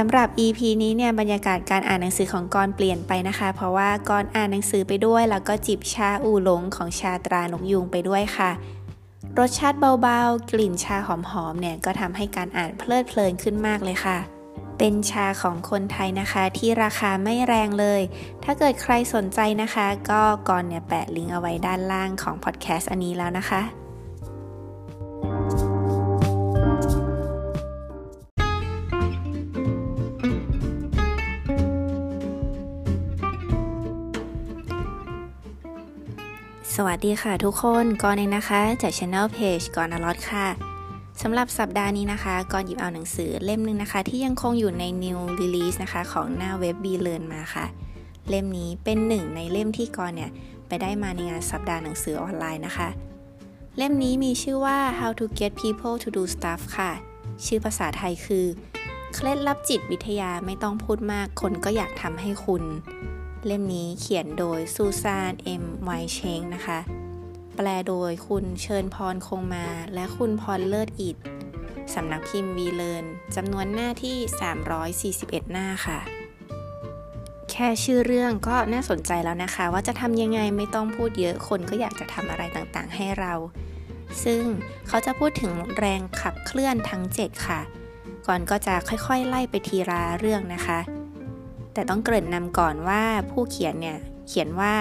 สำหรับ EP นี้เนี่ยบรรยากาศการอ่านหนังสือของกรเปลี่ยนไปนะคะ เพราะว่ากรอ่านหนังสือไปด้วย แล้วก็จิบชาอูหลงของชาตรานกยุงไปด้วยค่ะ รสชาติเบาๆ กลิ่นชาหอมๆเนี่ยก็ทำให้การอ่านเพลิดเพลินขึ้นมากเลยค่ะ เป็นชาของคนไทยนะคะ ที่ราคาไม่แรงเลย ถ้าเกิดใครสนใจนะคะ ก็กรเนี่ยแปะลิงก์เอาไว้ด้านล่างของพอดแคสต์อันนี้แล้วนะคะ สวัสดีค่ะทุกคนก่อนเองนะคะจาก Channel Page ก่อนอลอตค่ะสำหรับสัปดาห์นี้นะคะก่อนหยิบเอาหนังสือเล่มหนึ่งนะคะ ที่ยังคงอยู่ใน New Release นะคะของหน้าเว็บ b l e a r n มาค่ะ เล่มนี้เป็นหนึ่งในเล่มที่ก่อนเนี่ยไปได้มาในงานสัปดาห์หนังสือออนไลน์นะคะ เล่มนี้มีชื่อว่า How to Get People to Do Stuff ค่ะ ชื่อภาษาไทยคือ เคล็ดลับจิตวิทยาไม่ต้องพูดมากคนก็อยากทำให้คุณ เล่มนี้เขียนโดยซูซานเอ็มไวเชงนะคะ แปลโดยคุณเชิญพรคงมา และคุณพรเลิศอิดสำนักพิมพ์วีเลนจำนวนหน้าที่ 341 หน้าค่ะ แค่ชื่อเรื่องก็น่าสนใจแล้วนะคะ ว่าจะทำยังไงไม่ต้องพูดเยอะคนก็อยากจะทำอะไรต่างๆ ให้เรา ซึ่งเขาจะพูดถึงแรงขับเคลื่อนทั้ง 7 ค่ะ ก่อนก็จะค่อยๆ ไล่ไปทีละเรื่องนะคะ แต่ต้องเกริ่นนำก่อนว่าผู้เขียนเนี่ยเขียนว่า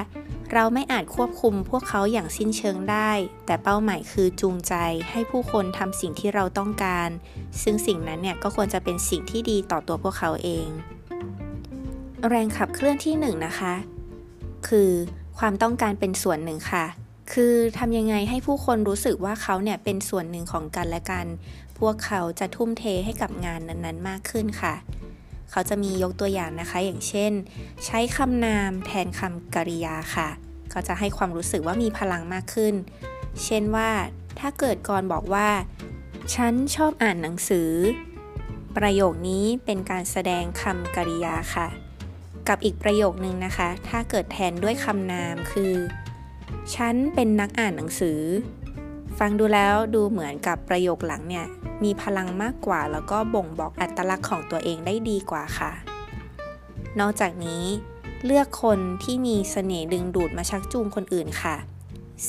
เราไม่อาจควบคุมพวกเขาอย่างสิ้นเชิงได้ แต่เป้าหมายคือจูงใจให้ผู้คนทำสิ่งที่เราต้องการ ซึ่งสิ่งนั้นเนี่ยก็ควรจะเป็นสิ่งที่ดีต่อตัวพวกเขาเอง แรงขับเคลื่อนที่1นนะคะ คือความต้องการเป็นส่วนหนึ่งค่ะ คือทำยังไงให้ผู้คนรู้สึกว่าเขาเนี่ยเป็นส่วนหนึ่งของกันและกัน พวกเขาจะทุ่มเทให้กับงานนั้นๆ มากขึ้นค่ะ เขาจะมียกตัวอย่างนะคะ อย่างเช่น ใช้คำนามแทนคำกริยาค่ะเขาจะให้ความรู้สึกว่ามีพลังมากขึ้น เช่นว่า ถ้าเกิดกรบอกว่า ฉันชอบอ่านหนังสือ ประโยคนี้เป็นการแสดงคำกริยาค่ะ กับอีกประโยคนึงนะคะ ถ้าเกิดแทนด้วยคำนามคือ ฉันเป็นนักอ่านหนังสือ ฟังดูแล้วดูเหมือนกับประโยคหลังเนี่ย มีพลังมากกว่า แล้วก็บ่งบอกอัตลักษณ์ของตัวเองได้ดีกว่าค่ะ นอกจากนี้ เลือกคนที่มีเสน่ห์ดึงดูดมาชักจูงคนอื่นค่ะ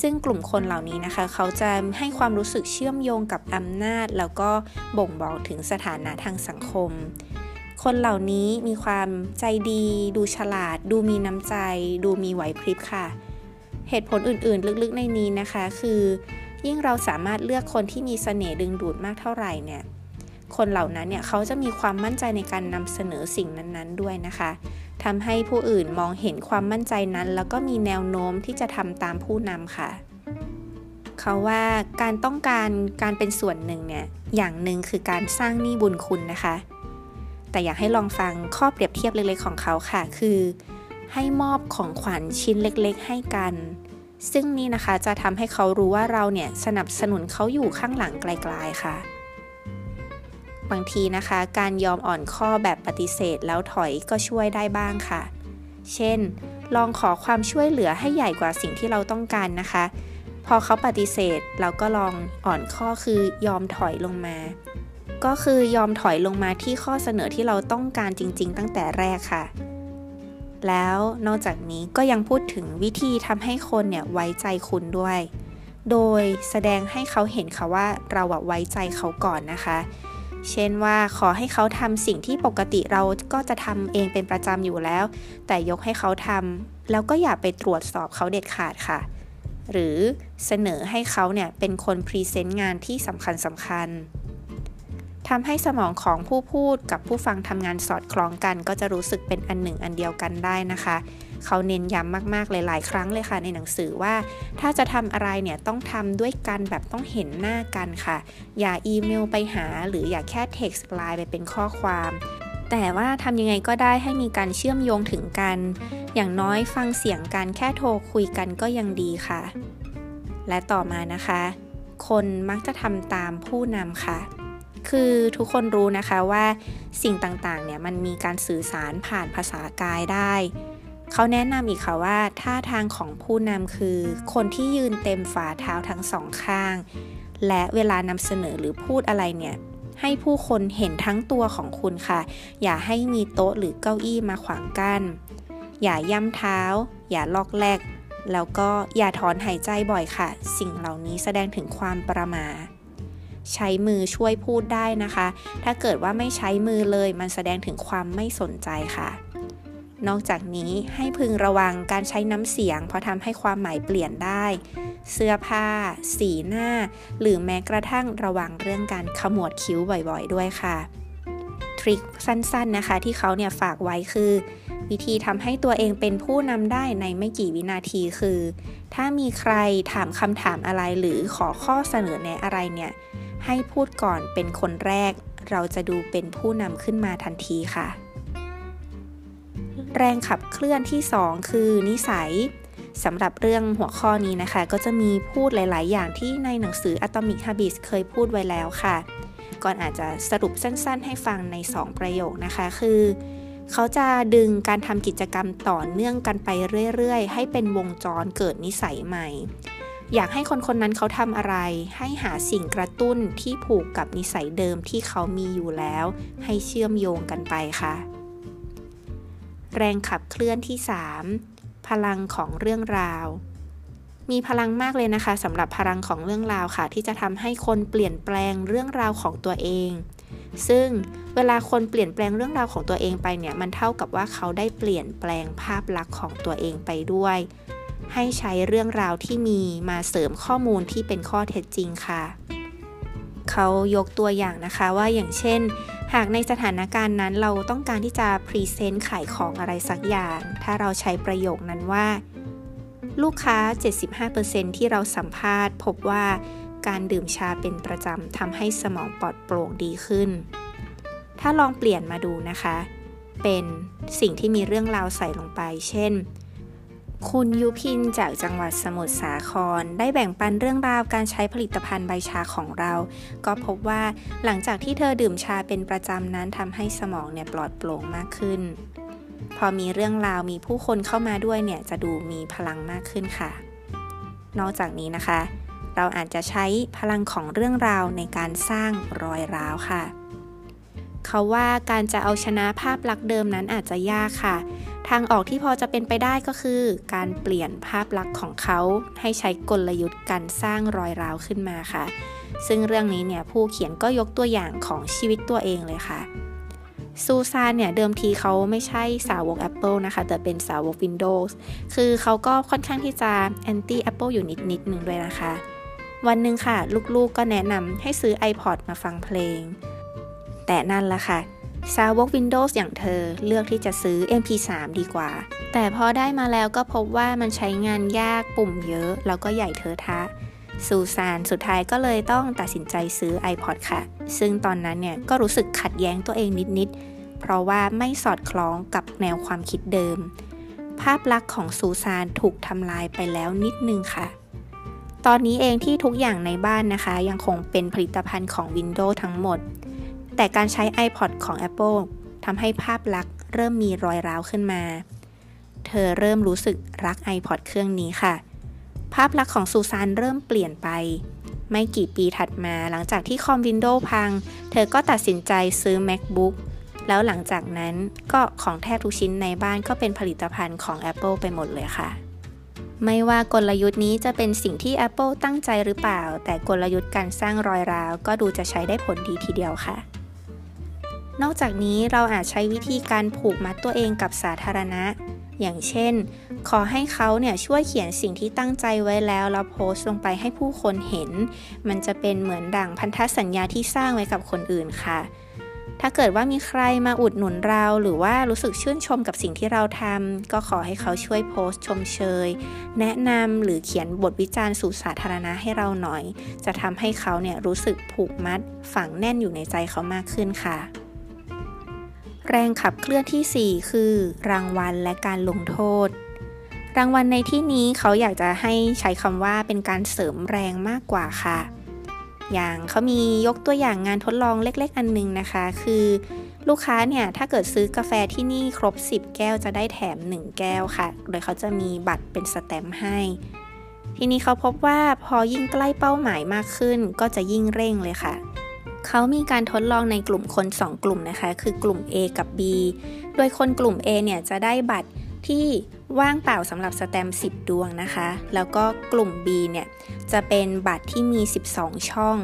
ซึ่งกลุ่มคนเหล่านี้นะคะ เขาจะให้ความรู้สึกเชื่อมโยงกับอำนาจ แล้วก็บ่งบอกถึงสถานะทางสังคม คนเหล่านี้มีความใจดี ดูฉลาด ดูมีน้ำใจ ดูมีไหวพริบค่ะ เหตุผลอื่นๆ ลึกๆในนี้นะคะ คือ ยิ่งเราสามารถเลือกคนที่มีเสน่ห์ดึงดูดมากเท่าไหร่เนี่ย คนเหล่านั้นเนี่ยเขาจะมีความมั่นใจในการนำเสนอสิ่งนั้นๆด้วยนะคะทำให้ผู้อื่นมองเห็นความมั่นใจนั้น แล้วก็มีแนวโน้มที่จะทำตามผู้นำค่ะเขาว่าการต้องการการเป็นส่วนหนึ่งเนี่ยอย่างหนึ่งคือการสร้างหนี้บุญคุณนะคะ แต่อยากให้ลองฟังข้อเปรียบเทียบเล็กๆของเขาค่ะ คือ ให้มอบของขวัญชิ้นเล็กๆ ให้กัน ซึ่งนี่นะคะจะทำให้เขารู้ว่าเราเนี่ยสนับสนุนเขาอยู่ข้างหลังไกลๆค่ะ บางทีนะคะ การยอมอ่อนข้อแบบปฏิเสธแล้วถอยก็ช่วยได้บ้างค่ะ เช่น ลองขอความช่วยเหลือให้ใหญ่กว่าสิ่งที่เราต้องการนะคะ พอเขาปฏิเสธเราก็ลองอ่อนข้อคือยอมถอยลงมา ก็คือยอมถอยลงมาที่ข้อเสนอที่เราต้องการจริง ๆ ตั้งแต่แรกค่ะ แล้วนอกจากนี้ก็ยังพูดถึงวิธีทำให้คนเนี่ยไว้ใจคุณด้วย โดยแสดงให้เขาเห็นค่ะว่าเราไว้ใจเขาก่อนนะคะ เช่นว่าขอให้เขาทำสิ่งที่ปกติเราก็จะทำเองเป็นประจำอยู่แล้ว แต่ยกให้เขาทำแล้วก็อย่าไปตรวจสอบเขาเด็ดขาดค่ะ หรือเสนอให้เขาเนี่ยเป็นคนพรีเซนต์งานที่สำคัญสำคัญ ทำให้สมองของผู้พูดกับผู้ฟังทำงานสอดคล้องกัน ก็จะรู้สึกเป็นอันหนึ่งอันเดียวกันได้นะคะ เขาเน้นย้ำมากๆหลายๆครั้งเลยค่ะในหนังสือว่า ถ้าจะทำอะไรเนี่ยต้องทำด้วยกันแบบต้องเห็นหน้ากันค่ะ อย่าอีเมลไปหา หรืออย่าแค่เท็กซ์ไลน์ไปเป็นข้อความแต่ว่าทำยังไงก็ได้ให้มีการเชื่อมโยงถึงกัน อย่างน้อยฟังเสียงกันแค่โทรคุยกันก็ยังดีค่ะ และต่อมานะคะ คนมักจะทำตามผู้นำค่ะ คือทุกคนรู้นะคะว่าสิ่งต่างๆเนี่ยมันมีการสื่อสารผ่านภาษากายได้ เขาแนะนำอีกค่ะว่าท่าทางของผู้นำคือ คนที่ยืนเต็มฝ่าเท้าทั้งสองข้าง และเวลานำเสนอหรือพูดอะไรเนี่ยให้ผู้คนเห็นทั้งตัวของคุณค่ะ อย่าให้มีโต๊ะหรือเก้าอี้มาขวางกัน้น อย่าย่ำเท้า อย่าลอกแลก แล้วก็อย่าถอนหายใจบ่อยค่ะ สิ่งเหล่านี้แสดงถึงความประมา ใช้มือช่วยพูดได้นะคะ ถ้าเกิดว่าไม่ใช้มือเลย มันแสดงถึงความไม่สนใจค่ะนอกจากนี้ให้พึงระวังการใช้น้ำเสียง เพราะทำให้ความหมายเปลี่ยนได้ เสื้อผ้า สีหน้า หรือแม้กระทั่งระวังเรื่องการขมวดคิ้วบ่อยๆ ด้วยค่ะ ทริคสั้นๆนะคะ ที่เขาเนี่ยฝากไว้คือ วิธีทำให้ตัวเองเป็นผู้นำได้ในไม่กี่วินาทีคือ ถ้ามีใครถามคำถามอะไรหรือขอข้อเสนอแนะอะไรเนี่ย ให้พูดก่อนเป็นคนแรก เราจะดูเป็นผู้นำขึ้นมาทันทีค่ะ แรงขับเคลื่อนที่ 2 คือนิสัยสำหรับเรื่องหัวข้อนี้นะคะ ก็จะมีพูดหลาย ๆ อย่างที่ในหนังสือ Atomic Habits เคยพูดไว้แล้วค่ะ ก่อนอาจจะสรุปสั้น ๆ ให้ฟังใน 2 ประโยคนะคะ คือ เขาจะดึงการทำกิจกรรมต่อเนื่องกันไปเรื่อย ๆ ให้เป็นวงจรเกิดนิสัยใหม่ อยากให้คนคนนั้นเขาทำอะไร ให้หาสิ่งกระตุ้นที่ผูกกับนิสัยเดิมที่เขามีอยู่แล้ว ให้เชื่อมโยงกันไปค่ะ แรงขับเคลื่อนที่ 3 พลังของเรื่องราว มีพลังมากเลยนะคะสำหรับพลังของเรื่องราวค่ะ ที่จะทำให้คนเปลี่ยนแปลงเรื่องราวของตัวเอง ซึ่งเวลาคนเปลี่ยนแปลงเรื่องราวของตัวเองไปเนี่ยมันเท่ากับว่าเขาได้เปลี่ยนแปลงภาพลักษณ์ของตัวเองไปด้วย ให้ใช้เรื่องราวที่มีมาเสริมข้อมูลที่เป็นข้อเท็จจริงค่ะ เขายกตัวอย่างนะคะว่าอย่างเช่น หากในสถานการณ์นั้นเราต้องการที่จะ present ขายของอะไรสักอย่าง ถ้าเราใช้ประโยคนั้นว่า ลูกค้า 75%ที่เราสัมภาษณ์ พบว่าการดื่มชาเป็นประจำทำให้สมองปลอดโปร่งดีขึ้น ถ้าลองเปลี่ยนมาดูนะคะ เป็นสิ่งที่มีเรื่องราวใส่ลงไป เช่น คุณยุพินจากจังหวัดสมุทรสาคร ได้แบ่งปันเรื่องราวการใช้ผลิตภัณฑ์ใบชาของเรา ก็พบว่าหลังจากที่เธอดื่มชาเป็นประจำนั้นทำให้สมองเนี่ยปลอดโปร่งมากขึ้น พอมีเรื่องราวมีผู้คนเข้ามาด้วยเนี่ยจะดูมีพลังมากขึ้นค่ะ นอกจากนี้นะคะ เราอาจจะใช้พลังของเรื่องราวในการสร้างรอยร้าวค่ะ เขาว่าการจะเอาชนะภาพลักษณ์เดิมนั้นอาจจะยากค่ะ ทางออกที่พอจะเป็นไปได้ก็คือ การเปลี่ยนภาพลักษณ์ของเขาให้ใช้กลยุทธ์การสร้างรอยร้าวขึ้นมาค่ะ ซึ่งเรื่องนี้เนี่ยผู้เขียนก็ยกตัวอย่างของชีวิตตัวเองเลยค่ะซูซานเนี่ยเดิมทีเขาไม่ใช่สาวก Apple นะคะ แต่เป็นสาวก Windows คือเขาก็ค่อนข้างที่จะ anti Apple อยู่นิดนิดหนึ่งด้วยนะคะ วันหนึ่งค่ะ ลูกๆก็แนะนำให้ซื้อ iPod มาฟังเพลง แต่นั่นละค่ะ สาวก Windows อย่างเธอเลือกที่จะซื้อ MP3 ดีกว่า แต่พอได้มาแล้วก็พบว่ามันใช้งานยากปุ่มเยอะ แล้วก็ใหญ่เทอะทะซูซานสุดท้ายก็เลยต้องตัดสินใจซื้อ iPod ค่ะ ซึ่งตอนนั้นเนี่ยก็รู้สึกขัดแย้งตัวเองนิด ๆ เพราะว่าไม่สอดคล้องกับแนวความคิดเดิม ภาพลักษณ์ของซูซานถูกทำลายไปแล้วนิดนึงค่ะ ตอนนี้เองที่ทุกอย่างในบ้านนะคะ ยังคงเป็นผลิตภัณฑ์ของ Windows ทั้งหมด แต่การใช้ iPod ของ Apple ทำให้ภาพลักษณ์เริ่มมีรอยร้าวขึ้นมา เธอเริ่มรู้สึกรัก iPod เครื่องนี้ค่ะ ภาพลักษณ์ของซูซานเริ่มเปลี่ยนไป ไม่กี่ปีถัดมาหลังจากที่คอมวินโดว์พัง เธอก็ตัดสินใจซื้อ MacBook แล้วหลังจากนั้นก็ของแทบทุกชิ้นในบ้านก็เป็นผลิตภัณฑ์ของ Apple ไปหมดเลยค่ะ ไม่ว่ากลยุทธ์นี้จะเป็นสิ่งที่ Apple ตั้งใจหรือเปล่า แต่กลยุทธ์การสร้างรอยร้าวก็ดูจะใช้ได้ผลดีทีเดียวค่ะ นอกจากนี้เราอาจใช้วิธีการผูกมัดตัวเองกับสาธารณะ อย่างเช่น ขอให้เขาเนี่ยช่วยเขียนสิ่งที่ตั้งใจไว้แล้วแล้วโพสต์ลงไปให้ผู้คนเห็น มันจะเป็นเหมือนดั่งพันธสัญญาที่สร้างไว้กับคนอื่นค่ะ ถ้าเกิดว่ามีใครมาอุดหนุนเราหรือว่ารู้สึกชื่นชมกับสิ่งที่เราทำก็ขอให้เขาช่วยโพสต์ชมเชย แนะนำหรือเขียนบทวิจารณ์สู่สาธารณะให้เราหน่อย จะทำให้เขาเนี่ยรู้สึกผูกมัด ฝังแน่นอยู่ในใจเขามากขึ้นค่ะ แรงขับเคลื่อนที่ 4 คือ รางวัลและการลงโทษ รางวัลในที่นี้เขาอยากจะให้ใช้คำว่าเป็นการเสริมแรงมากกว่าค่ะ อย่างเขามียกตัวอย่างงานทดลองเล็ก ๆ อันนึงนะคะ คือ ลูกค้าเนี่ยถ้าเกิดซื้อกาแฟที่นี่ครบ 10 แก้วจะได้แถม 1 แก้วค่ะ โดยเขาจะมีบัตรเป็นสแตมป์ให้ ทีนี้เขาพบว่าพอยิ่งใกล้เป้าหมายมากขึ้น ก็จะยิ่งเร่งเลยค่ะ เขามีการทดลองในกลุ่มคน 2 กลุ่มนะคะ คือกลุ่ม A กับ B โดยคนกลุ่ม A เนี่ยจะได้บัตรที่ว่างเปล่าสำหรับสแตมป์10 ดวงนะคะ แล้วก็กลุ่ม B เนี่ยจะเป็นบัตรที่มี 12 ช่อง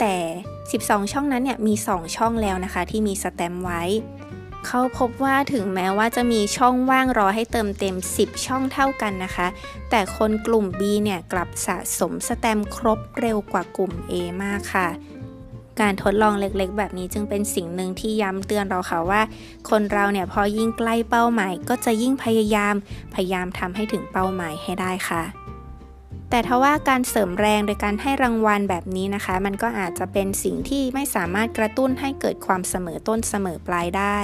แต่ 12 ช่องนั้นเนี่ยมี 2 ช่องแล้วนะคะ ที่มีสแตมป์ไว้ เขาพบว่าถึงแม้ว่าจะมีช่องว่างรอให้เติมเต็ม 10 ช่องเท่ากันนะคะ แต่คนกลุ่ม B เนี่ยกลับสะสมสแตมป์ครบเร็วกว่ากลุ่ม A มากค่ะ การทดลองเล็กๆ แบบนี้จึงเป็นสิ่งหนึ่งที่ย้ำเตือนเราค่ะว่า คนเราเนี่ยพอยิ่งใกล้เป้าหมาย ก็จะยิ่งพยายาม พยายามทำให้ถึงเป้าหมายให้ได้ค่ะแต่ทว่าการเสริมแรงโดยการให้รางวัลแบบนี้นะคะ มันก็อาจจะเป็นสิ่งที่ไม่สามารถกระตุ้นให้เกิดความเสมอต้นเสมอปลายได้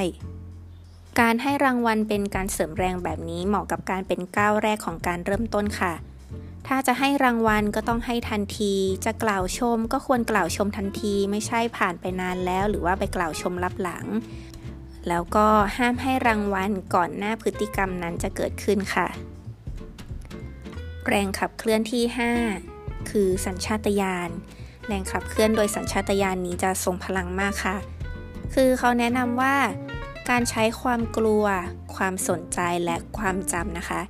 การให้รางวัลเป็นการเสริมแรงแบบนี้เหมาะกับการเป็นก้าวแรกของการเริ่มต้นค่ะ ถ้าจะให้รางวัลก็ต้องให้ทันที จะกล่าวชมก็ควรกล่าวชมทันที ไม่ใช่ผ่านไปนานแล้ว หรือว่าไปกล่าวชมลับหลัง แล้วก็ห้ามให้รางวัลก่อนหน้าพฤติกรรมนั้นจะเกิดขึ้นค่ะ แรงขับเคลื่อนที่ 5 คือสัญชาตญาณ แรงขับเคลื่อนโดยสัญชาตญาณนนี้จะทรงพลังมากค่ะ คือเขาแนะนำว่าการใช้ความกลัว ความสนใจและความจำนะคะ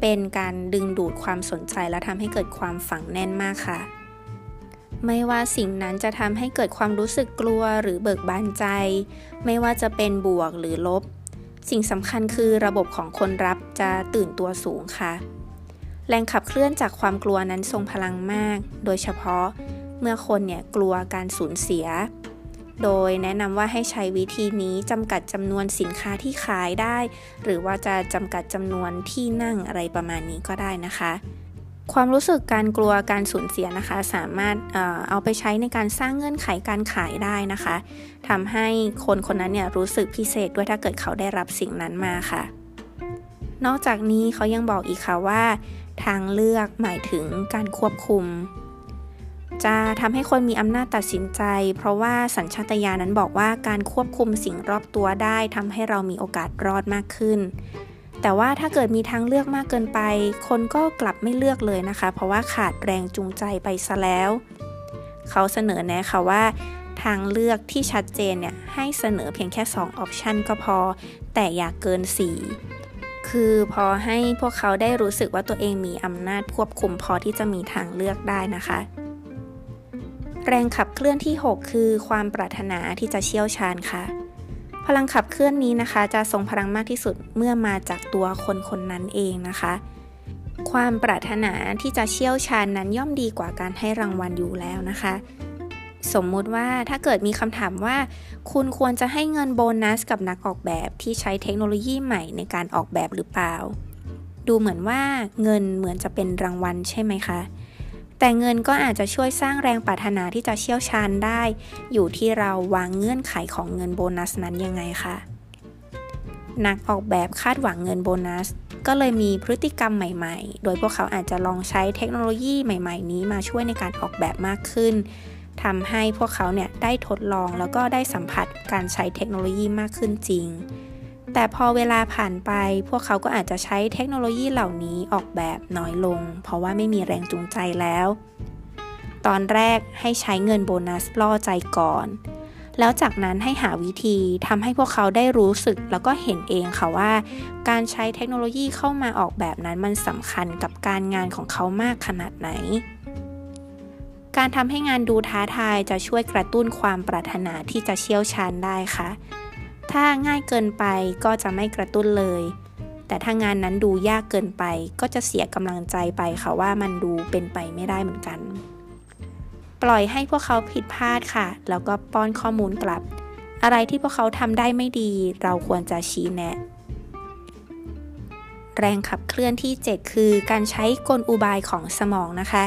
เป็นการดึงดูดความสนใจและทำให้เกิดความฝังแน่นมากค่ะ ไม่ว่าสิ่งนั้นจะทำให้เกิดความรู้สึกกลัวหรือเบิกบานใจ ไม่ว่าจะเป็นบวกหรือลบ สิ่งสำคัญคือระบบของคนรับจะตื่นตัวสูงค่ะ แรงขับเคลื่อนจากความกลัวนั้นทรงพลังมาก โดยเฉพาะเมื่อคนเนี่ยกลัวการสูญเสีย โดยแนะนำว่าให้ใช้วิธีนี้จำกัดจำนวนสินค้าที่ขายได้ หรือว่าจะจำกัดจำนวนที่นั่งอะไรประมาณนี้ก็ได้นะคะ ความรู้สึกการกลัวการสูญเสียนะคะ สามารถเอเอาไปใช้ในการสร้างเงื่อนไขการขายได้นะคะทำให้คนคนนั้นเนี่ยรู้สึกพิเศษด้วยถ้าเกิดเขาได้รับสิ่งนั้นมาค่ะ นอกจากนี้เขายังบอกอีกค่ะว่า ทางเลือกหมายถึงการควบคุม จะทำให้คนมีอำนาจตัดสินใจ เพราะว่าสัญชาตญาณนั้นบอกว่าการควบคุมสิ่งรอบตัวได้ทำให้เรามีโอกาสรอดมากขึ้น แต่ว่าถ้าเกิดมีทางเลือกมากเกินไป คนก็กลับไม่เลือกเลยนะคะ เพราะว่าขาดแรงจูงใจไปซะแล้ว เขาเสนอแนะค่ะว่าทางเลือกที่ชัดเจนเนี่ยให้เสนอเพียงแค่ 2 ออปชันก็พอ แต่อย่ากเกิน 4 คือพอให้พวกเขาได้รู้สึกว่าตัวเองมีอำนาจควบคุมพอที่จะมีทางเลือกได้นะคะ แรงขับเคลื่อนที่ 6 คือความปรารถนาที่จะเชี่ยวชาญค่ะ พลังขับเคลื่อนนี้นะคะ จะทรงพลังมากที่สุดเมื่อมาจากตัวคนคนนั้นเองนะคะ ความปรารถนาที่จะเชี่ยวชาญนั้นย่อมดีกว่าการให้รางวัลอยู่แล้วนะคะ สมมุติว่าถ้าเกิดมีคำถามว่า คุณควรจะให้เงินโบนัสกับนักออกแบบที่ใช้เทคโนโลยีใหม่ในการออกแบบหรือเปล่า ดูเหมือนว่าเงินเหมือนจะเป็นรางวัลใช่ไหมคะ แต่เงินก็อาจจะช่วยสร้างแรงปรารถนาที่จะเชี่ยวชาญได้ อยู่ที่เราวางเงื่อนไขของเงินโบนัสนั้นยังไงคะนักออกแบบคาดหวังเงินโบนัส ก็เลยมีพฤติกรรมใหม่ๆ โดยพวกเขาอาจจะลองใช้เทคโนโลยีใหม่ ๆ นี้มาช่วยในการออกแบบมากขึ้นทำให้พวกเขาเนี่ยได้ทดลองแล้วก็ได้สัมผัสการใช้เทคโนโลยีมากขึ้นจริง แต่พอเวลาผ่านไปพวกเขาก็อาจจะใช้เทคโนโลยีเหล่านี้ออกแบบน้อยลง เพราะว่าไม่มีแรงจูงใจแล้ว ตอนแรกให้ใช้เงินโบนัสล่อใจก่อน แล้วจากนั้นให้หาวิธีทำให้พวกเขาได้รู้สึกแล้วก็เห็นเองค่ะว่า การใช้เทคโนโลยีเข้ามาออกแบบนั้นมันสำคัญกับการงานของเขามากขนาดไหน การทำให้งานดูท้าทายจะช่วยกระตุ้นความปรารถนาที่จะเชี่ยวชาญได้ค่ะ ถ้าง่ายเกินไปก็จะไม่กระตุ้นเลย แต่ถ้างานนั้นดูยากเกินไป ก็จะเสียกำลังใจไปค่ะว่ามันดูเป็นไปไม่ได้เหมือนกัน ปล่อยให้พวกเขาผิดพลาดค่ะ แล้วก็ป้อนข้อมูลกลับ อะไรที่พวกเขาทำได้ไม่ดี เราควรจะชี้แนะ แรงขับเคลื่อนที่ 7 คือ การใช้กลอุบายของสมองนะคะ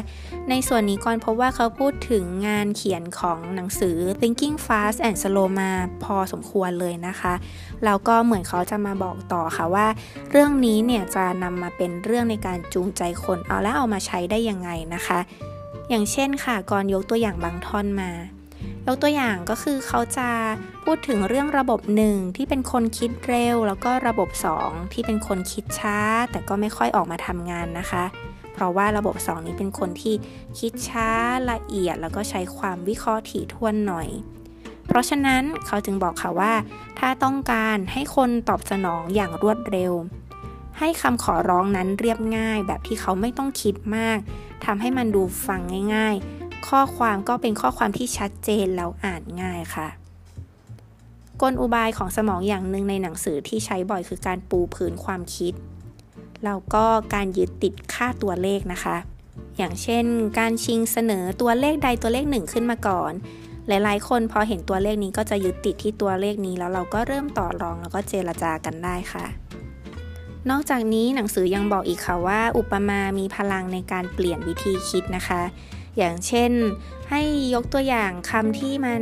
ในส่วนนี้ก่อนพบว่าเขาพูดถึงงานเขียนของหนังสือ Thinking Fast and Slow มาพอสมควรเลยนะคะแล้วก็เหมือนเขาจะมาบอกต่อค่ะว่า เรื่องนี้เนี่ยจะนำมาเป็นเรื่องในการจูงใจคนเอาแล้วเอามาใช้ได้ยังไงนะคะ อย่างเช่นค่ะก่อนยกตัวอย่างบางท่อนมา ยกตัวอย่างก็คือเขาจะพูดถึงเรื่องระบบหนึ่งที่เป็นคนคิดเร็ว แล้วก็ระบบ 2 ที่เป็นคนคิดช้า แต่ก็ไม่ค่อยออกมาทำงานนะคะ เพราะว่าระบบ 2 นี้เป็นคนที่คิดช้าละเอียด แล้วก็ใช้ความวิเคราะห์ถี่ถ้วนหน่อย เพราะฉะนั้นเขาจึงบอกค่ะว่า ถ้าต้องการให้คนตอบสนองอย่างรวดเร็ว ให้คำขอร้องนั้นเรียบง่ายแบบที่เขาไม่ต้องคิดมากทำให้มันดูฟังง่ายๆ ข้อความก็เป็นข้อความที่ชัดเจนแล้วอ่านง่ายค่ะ กลอุบายของสมองอย่างหนึ่งในหนังสือที่ใช้บ่อยคือการปูพื้นความคิด แล้วก็การยึดติดค่าตัวเลขนะคะ อย่างเช่น การชิงเสนอตัวเลขใดตัวเลขหนึ่งขึ้นมาก่อน หลายๆ คนพอเห็นตัวเลขนี้ก็จะยึดติดที่ตัวเลขนี้แล้วเราก็เริ่มต่อรองแล้วก็เจรจากันได้ค่ะนอกจากนี้หนังสือยังบอกอีกค่ะว่า อุปมามีพลังในการเปลี่ยนวิธีคิดนะคะ อย่างเช่น ให้ยกตัวอย่างคำที่มัน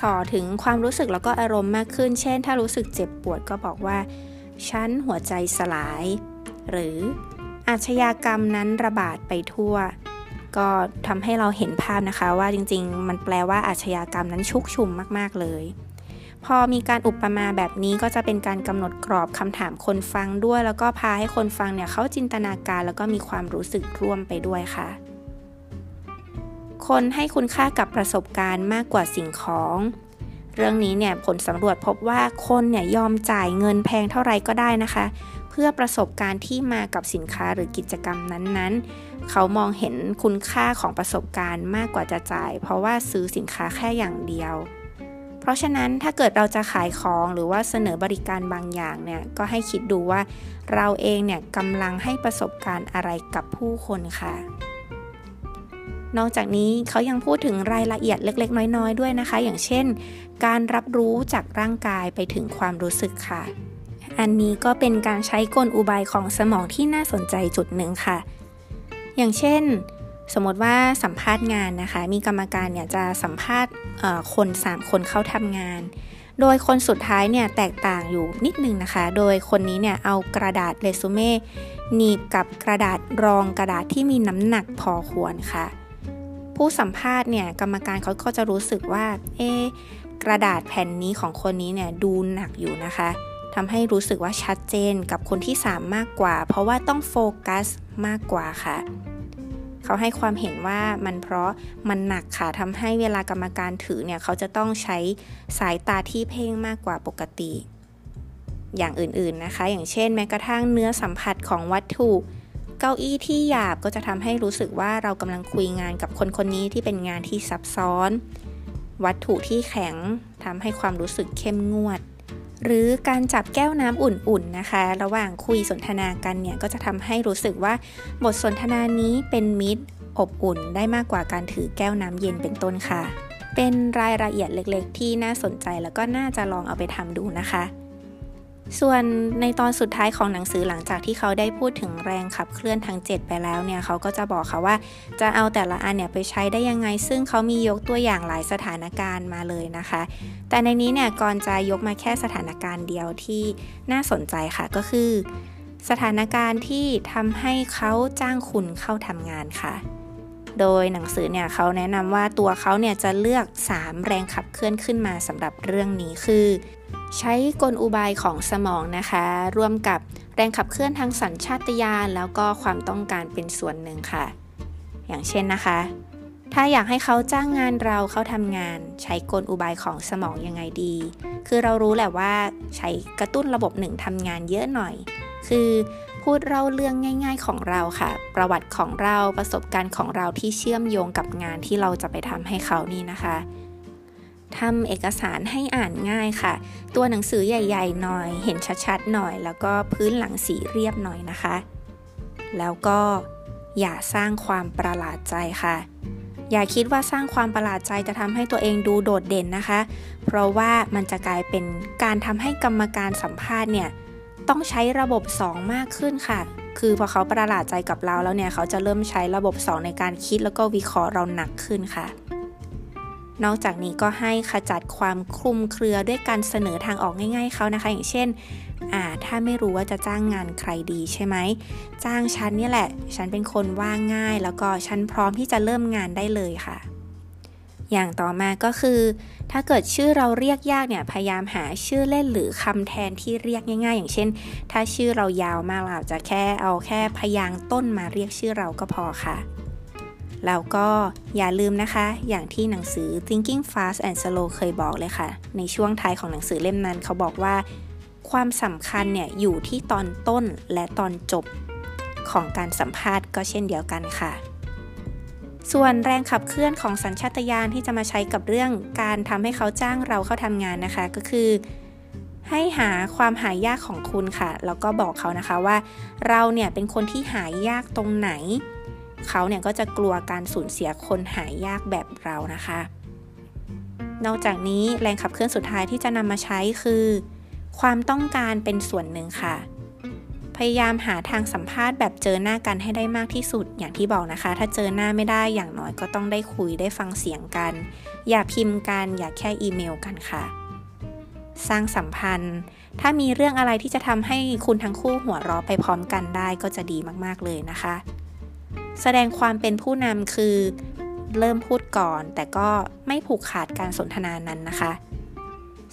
ส่อถึงความรู้สึกแล้วก็อารมณ์มากขึ้น เช่น ถ้ารู้สึกเจ็บปวดก็บอกว่า ฉันหัวใจสลาย หรืออาชญากรรมนั้นระบาดไปทั่ว ก็ทำให้เราเห็นภาพนะคะว่าจริงๆ มันแปลว่าอาชญากรรมนั้นชุกชุมมากๆเลย พอมีการอุปมาแบบนี้ก็จะเป็นการกำหนดกรอบคำถามคนฟังด้วย แล้วก็พาให้คนฟังเนี่ยเขาจินตนาการแล้วก็มีความรู้สึกร่วมไปด้วยค่ะ คนให้คุณค่ากับประสบการณ์มากกว่าสิ่งของ เรื่องนี้เนี่ยผลสำรวจพบว่าคนเนี่ยยอมจ่ายเงินแพงเท่าไรก็ได้นะคะ เพื่อประสบการณ์ที่มากับสินค้าหรือกิจกรรมนั้นๆ เขามองเห็นคุณค่าของประสบการณ์มากกว่าจะจ่าย เพราะว่าซื้อสินค้าแค่อย่างเดียวเพราะฉะนั้นถ้าเกิดเราจะขายของหรือว่าเสนอบริการบางอย่างเนี่ยก็ให้คิดดูว่าเราเองเนี่ยกำลังให้ประสบการณ์อะไรกับผู้คนค่ะ นอกจากนี้เขายังพูดถึงรายละเอียดเล็ก ๆ น้อย ๆ ด้วยนะคะ อย่างเช่น การรับรู้จากร่างกายไปถึงความรู้สึกค่ะ อันนี้ก็เป็นการใช้กลอุบายของสมองที่น่าสนใจจุดหนึ่งค่ะ อย่างเช่น สมมติว่าสัมภาษณ์งานนะคะ มีกรรมการเนี่ยจะสัมภาษณ์คน 3 คนเข้าทำงานโดยคนสุดท้ายเนี่ยแตกต่างอยู่นิดนึงนะคะ โดยคนนี้เนี่ยเอากระดาษเรซูเม่หนีบกับกระดาษรองกระดาษที่มีน้ำหนักพอควรค่ะ ผู้สัมภาษณ์เนี่ยกรรมการเขาก็จะรู้สึกว่า เอกระดาษแผ่นนี้ของคนนี้เนี่ยดูหนักอยู่นะคะทำให้รู้สึกว่าชัดเจนกับคนที่ 3 มากกว่า เพราะว่าต้องโฟกัสมากกว่าค่ะ เขาให้ความเห็นว่ามันเพราะมันหนักค่ะทำให้เวลากรรมการถือเนี่ยเขาจะต้องใช้สายตาที่เพ่งมากกว่าปกติ อย่างอื่นๆนะคะ อย่างเช่น แม้กระทั่งเนื้อสัมผัสของวัตถุ เก้าอี้ที่หยาบก็จะทำให้รู้สึกว่าเรากำลังคุยงานกับคนคนนี้ที่เป็นงานที่ซับซ้อน วัตถุที่แข็งทำให้ความรู้สึกเข้มงวด หรือการจับแก้วน้ำอุ่นๆนะคะ ระหว่างคุยสนทนากันเนี่ยก็จะทำให้รู้สึกว่าบทสนทนานี้เป็นมิตรอบอุ่นได้มากกว่าการถือแก้วน้ำเย็นเป็นต้นค่ะ เป็นรายละเอียดเล็กๆ ที่น่าสนใจแล้วก็น่าจะลองเอาไปทำดูนะคะ ส่วนในตอนสุดท้ายของหนังสือหลังจากที่เขาได้พูดถึงแรงขับเคลื่อนทั้ง7ไปแล้วเนี่ยเขาก็จะบอกค่ะว่าจะเอาแต่ละอันเนี่ยไปใช้ได้ยังไง ซึ่งเขามียกตัวอย่างหลายสถานการณ์มาเลยนะคะ แต่ในนี้เนี่ยก่อนจะยกมาแค่สถานการณ์เดียวที่น่าสนใจค่ะก็คือ สถานการณ์ที่ทำให้เขาจ้างคุณเข้าทำงานค่ะ โดยหนังสือเนี่ยเขาแนะนำว่าตัวเขาเนี่ยจะเลือก 3 แรงขับเคลื่อนขึ้นมาสำหรับเรื่องนี้คือ ใช้กลอุบายของสมองนะคะ ร่วมกับแรงขับเคลื่อนทางสัญชาตญาณแล้วก็ความต้องการเป็นส่วนหนึ่งค่ะ อย่างเช่นนะคะ ถ้าอยากให้เขาจ้างงานเราเข้าทำงาน ใช้กลอุบายของสมองยังไงดี คือเรารู้แหละว่าใช้กระตุ้นระบบหนึ่งทำงานเยอะหน่อย คือ พูดเล่าเรื่องง่าย ๆของเราค่ะ ประวัติของเราประสบการณ์ของเราที่เชื่อมโยงกับงานที่เราจะไปทำให้เขานี่นะคะทำเอกสารให้อ่านง่ายค่ะ ตัวหนังสือใหญ่ ๆ หน่อย เห็นชัดๆหน่อย แล้วก็พื้นหลังสีเรียบหน่อยนะคะ แล้วก็อย่าสร้างความประหลาดใจค่ะ อย่าคิดว่าสร้างความประหลาดใจจะทำให้ตัวเองดูโดดเด่นนะคะ เพราะว่ามันจะกลายเป็นการทำให้กรรมการสัมภาษณ์เนี่ย ต้องใช้ระบบ 2 มากขึ้นค่ะ คือพอเขาประหลาดใจกับเราแล้วเนี่ย เขาจะเริ่มใช้ระบบ 2 ในการคิดแล้วก็วิเคราะห์เราหนักขึ้นค่ะ นอกจากนี้ก็ให้ขจัดความคลุมเครือด้วยการเสนอทางออกง่าย ๆเขานะคะ อย่างเช่นอ่าถ้าไม่รู้ว่าจะจ้างงานใครดีใช่ไหม จ้างฉันนี่แหละ ฉันเป็นคนว่างง่าย แล้วก็ฉันพร้อมที่จะเริ่มงานได้เลยค่ะ อย่างต่อมาก็คือ ถ้าเกิดชื่อเราเรียกยากเนี่ยพยายามหาชื่อเล่นหรือคำแทนที่เรียกง่าย ๆ อย่างเช่น ถ้าชื่อเรายาวมากเราจะแค่เอาแค่พยางต้นมาเรียกชื่อเราก็พอค่ะแล้วก็อย่าลืมนะคะ อย่างที่หนังสือ Thinking Fast and Slow เคยบอกเลยค่ะ ในช่วงท้ายของหนังสือเล่มนั้นเขาบอกว่า ความสำคัญเนี่ยอยู่ที่ตอนต้นและตอนจบของการสัมภาษณ์ก็เช่นเดียวกันค่ะ ส่วนแรงขับเคลื่อนของสัญชาตญาณที่จะมาใช้กับเรื่องการทำให้เขาจ้างเราเข้าทำงานนะคะ ก็คือ ให้หาความหายากของคุณค่ะแล้วก็บอกเขานะคะว่า เราเนี่ยเป็นคนที่หายากตรงไหน เขาเนี่ยก็จะกลัวการสูญเสียคนหายากแบบเรานะคะ นอกจากนี้แรงขับเคลื่อนสุดท้ายที่จะนำมาใช้คือ ความต้องการเป็นส่วนหนึ่งค่ะ พยายามหาทางสัมภาษณ์แบบเจอหน้ากันให้ได้มากที่สุด อย่างที่บอกนะคะ ถ้าเจอหน้าไม่ได้อย่างน้อยก็ต้องได้คุยได้ฟังเสียงกัน อย่าพิมพ์กันอย่าแค่อีเมลกันค่ะ สร้างสัมพันธ์ ถ้ามีเรื่องอะไรที่จะทำให้คุณทั้งคู่หัวเราะไปพร้อมกันได้ก็จะดีมากๆเลยนะคะ แสดงความเป็นผู้นำคือ เริ่มพูดก่อน แต่ก็ไม่ผูกขาดการสนทนานั้นนะคะ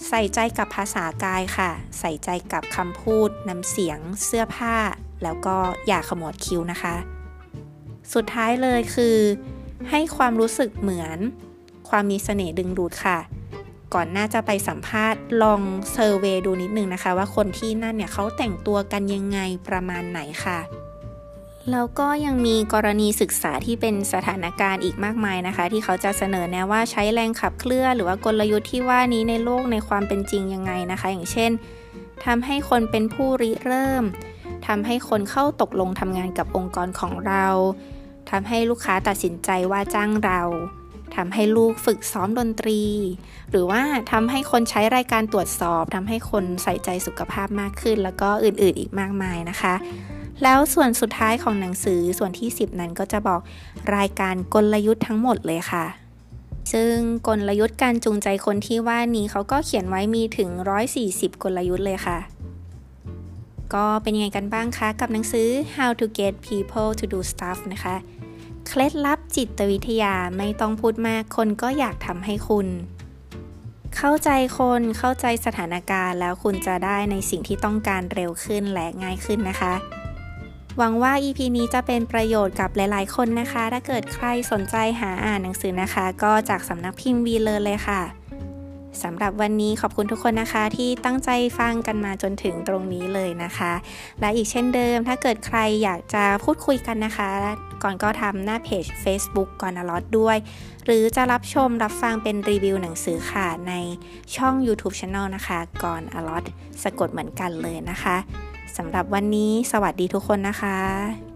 ใส่ใจกับภาษากายค่ะ ใส่ใจกับคำพูด น้ำเสียง เสื้อผ้า แล้วก็อย่าขมวดคิ้วนะคะ สุดท้ายเลยคือ ให้ความรู้สึกเหมือน ความมีเสน่ห์ดึงดูดค่ะ ก่อนหน้าจะไปสัมภาษณ์ลองเซอร์เวยดูนิดนึงนะคะ ว่าคนที่นั่นเนี่ยเขาแต่งตัวกันยังไงประมาณไหนค่ะ แล้วก็ยังมีกรณีศึกษาที่เป็นสถานการณ์อีกมากมายนะคะ ที่เขาจะเสนอแนะว่าใช้แรงขับเคลื่อนหรือว่ากลยุทธ์ที่ว่านี้ในโลกในความเป็นจริงยังไงนะคะ อย่างเช่นทำให้คนเป็นผู้ริเริ่มทำให้คนเข้าตกลงทำงานกับองค์กรของเราทำให้ลูกค้าตัดสินใจว่าจ้างเราทำให้ลูกฝึกซ้อมดนตรี หรือว่าทำให้คนใช้รายการตรวจสอบทำให้คนใส่ใจสุขภาพมากขึ้น แล้วก็อื่นๆอีกมากมายนะคะ แล้วส่วนสุดท้ายของหนังสือส่วนที่ 10 นั้นก็จะบอกรายการกลยุทธ์ทั้งหมดเลยค่ะ ซึ่งกลยุทธ์การจูงใจคนที่ว่านี้เขาก็เขียนไว้มีถึง 140 กลยุทธ์เลยค่ะ ก็เป็นยังไงกันบ้างคะ กับหนังสือ How to Get People to Do Stuff นะคะ เคล็ดลับจิตวิทยาไม่ต้องพูดมากคนก็อยากทำให้คุณ เข้าใจคนเข้าใจสถานการณ์ แล้วคุณจะได้ในสิ่งที่ต้องการเร็วขึ้นและง่ายขึ้นนะคะ หวังว่า EP นี้จะเป็นประโยชน์กับหลาย ๆ คนนะคะ ถ้าเกิดใครสนใจหาอ่านหนังสือนะคะ ก็จากสำนักพิมพ์วีเลอร์เลยค่ะสำหรับวันนี้ขอบคุณทุกคนนะคะ ที่ตั้งใจฟังกันมาจนถึงตรงนี้เลยนะคะ และอีกเช่นเดิม ถ้าเกิดใครอยากจะพูดคุยกันนะคะ ก่อนก็ทำหน้าเพจ Facebook ก่อนอลอดด้วย หรือจะรับชมรับฟังเป็นรีวิวหนังสือค่ะในช่อง YouTube Channel นะคะ ก่อนอลอดสะกดเหมือนกันเลยนะคะ สำหรับวันนี้สวัสดีทุกคนนะคะ